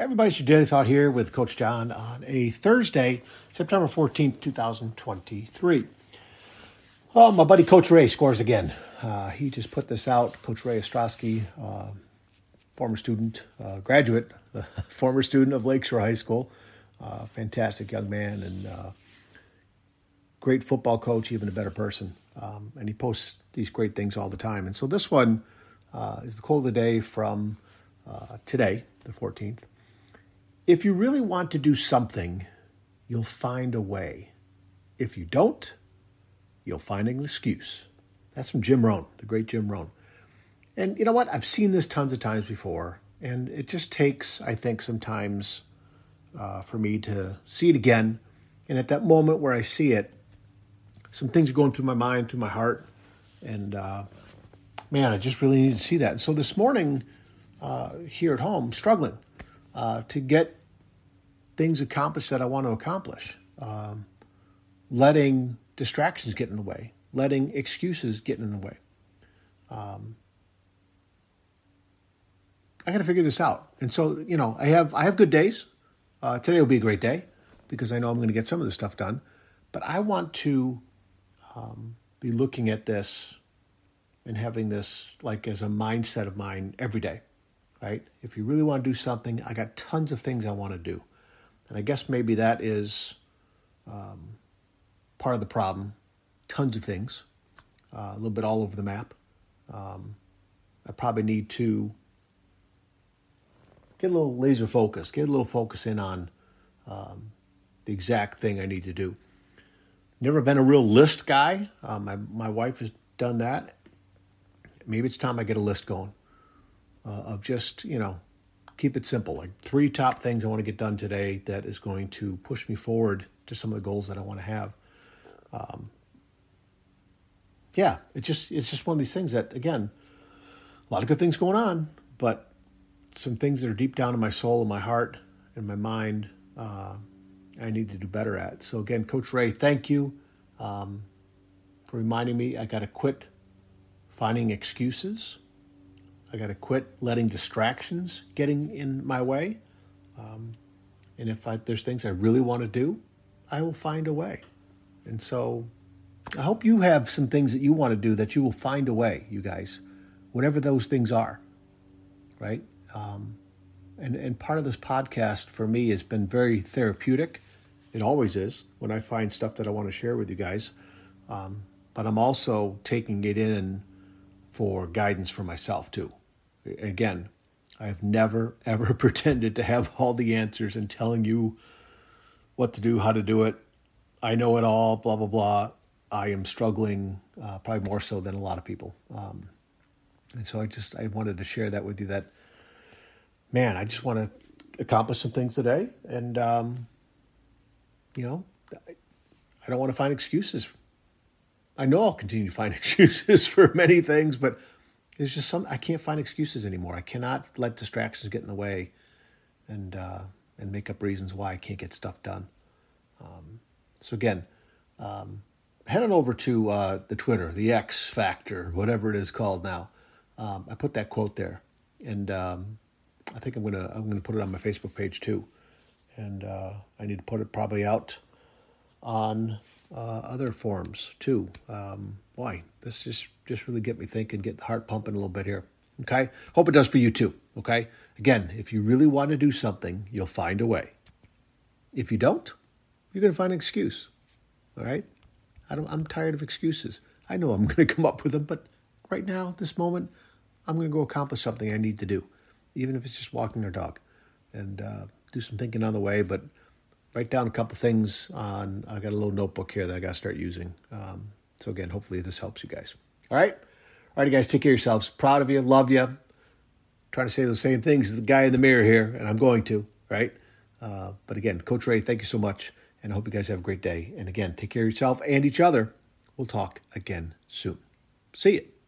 Everybody's your daily thought here with Coach John on a Thursday, September 14th, 2023. Oh, my buddy Coach Ray scores again. Uh, he just put this out. Coach Ray Ostrowski, uh, former student, uh, graduate, former student of Lakeshore High School, uh, fantastic young man and uh, great football coach, even a better person. Um, and he posts these great things all the time. And so this one uh, is the quote of the day from today, the 14th. If you really want to do something, you'll find a way. If you don't, you'll find an excuse. That's from Jim Rohn, the great Jim Rohn. And you know what? I've seen this tons of times before, and it just takes, I think, sometimes uh, for me to see it again. And at that moment where I see it, some things are going through my mind, through my heart, and uh, man, I just really need to see that. And so this morning, uh, here at home, struggling uh, to get things accomplished that I want to accomplish, um, letting distractions get in the way, letting excuses get in the way. Um, I got to figure this out, and so you know, I have I have good days. Uh, today will be a great day because I know I'm going to get some of this stuff done, but I want to um, be looking at this and having this like as a mindset of mine every day, right? If you really want to do something, I got tons of things I want to do, and I guess maybe that is um, part of the problem. Tons of things, uh, a little bit all over the map. Um, I probably need to get a little laser focus, get a little focus in on um, the exact thing I need to do. Never been a real list guy. Uh, my my wife has done that. Maybe it's time I get a list going uh, of just you know keep it simple, like three top things I want to get done today that is going to push me forward to some of the goals that I want to have. Um, yeah, it's just it's just one of these things that again, a lot of good things going on, but some things that are deep down in my soul and my heart and my mind. Uh, I need to do better at. So again, Coach Ray, thank you um, for reminding me. I got to quit finding excuses. I got to quit letting distractions getting in my way. Um, and if I, there's things I really want to do, I will find a way. And so I hope you have some things that you want to do that you will find a way, you guys, whatever those things are, right? Um, and, and part of this podcast for me has been very therapeutic. It always is when I find stuff that I want to share with you guys. Um, but I'm also taking it in for guidance for myself too. Again, I have never, ever pretended to have all the answers and telling you what to do, how to do it. I know it all, blah, blah, blah. I am struggling uh, probably more so than a lot of people. Um, and so I just, I wanted to share that with you that, man, I just want to accomplish some things today. And, um, you know, I don't want to find excuses. I know I'll continue to find excuses for many things, but there's just some, I can't find excuses anymore. I cannot let distractions get in the way and, uh, and make up reasons why I can't get stuff done. Um, so again, um, head on over to uh, the Twitter, the X Factor, whatever it is called now. Um, I put that quote there, and um, I think I'm gonna I'm gonna put it on my Facebook page too, and uh, I need to put it probably out on uh, other forums too. Boy, this just just really get me thinking, get the heart pumping a little bit here. Okay, hope it does for you too. Okay, again, if you really want to do something, you'll find a way. If you don't, you're going to find an excuse. All right, I don't, I'm tired of excuses. I know I'm going to come up with them, but right now, this moment, I'm going to go accomplish something I need to do even if it's just walking our dog, and uh, do some thinking on the way. But write down a couple things on. I got a little notebook here that I got to start using. Um, so again, hopefully this helps you guys. All right, all right, guys, take care of yourselves. Proud of you, love you. Trying to say the same things as the guy in the mirror here, and I'm going to. Right, uh, but again, Coach Ray, thank you so much, and I hope you guys have a great day. And again, take care of yourself and each other. We'll talk again soon. See you.